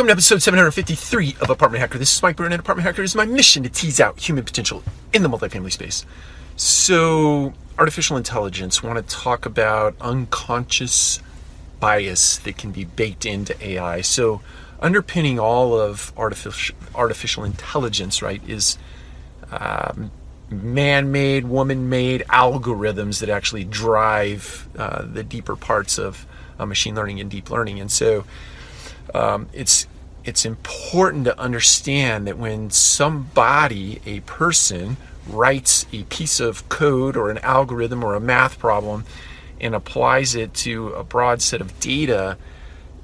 Welcome to episode 753 of Apartment Hacker. This is Mike Brewer, and Apartment Hacker is my mission to tease out human potential in the multifamily space. So, artificial intelligence, want to talk about unconscious bias that can be baked into AI. So, underpinning all of artificial artificial intelligence, right, is um, man-made, woman-made algorithms that actually drive uh, the deeper parts of uh, machine learning and deep learning. And so, um, it's it's important to understand that when somebody, a person, writes a piece of code or an algorithm or a math problem and applies it to a broad set of data,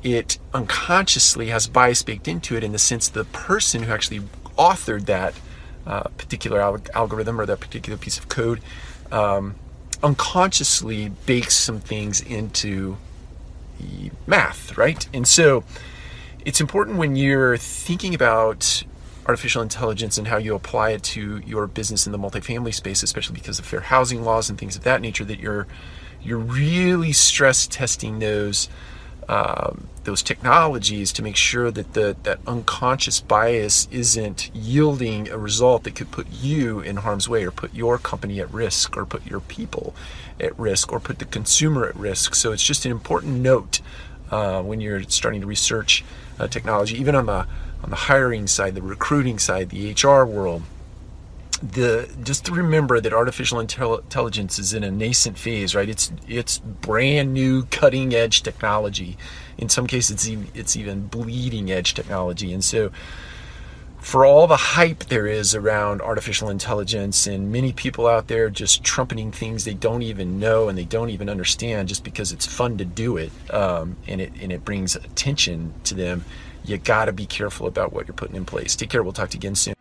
it unconsciously has bias baked into it in the sense the person who actually authored that uh, particular al- algorithm or that particular piece of code um, unconsciously bakes some things into the math, right? And so it's important when you're thinking about artificial intelligence and how you apply it to your business in the multifamily space, especially because of fair housing laws and things of that nature, that you're you're really stress testing those um, those technologies to make sure that the that unconscious bias isn't yielding a result that could put you in harm's way or put your company at risk or put your people at risk or put the consumer at risk. So it's just an important note uh, when you're starting to research uh, technology, even on the on the hiring side, the recruiting side, the HR world. The just to remember that artificial intelligence is in a nascent phase, right? It's it's brand new, cutting edge technology. In some cases, it's even, it's even bleeding edge technology, and so for all the hype there is around artificial intelligence and many people out there just trumpeting things they don't even know and they don't even understand just because it's fun to do it um, and it and it brings attention to them you got to be careful about what you're putting in place. Take care. We'll talk to you again soon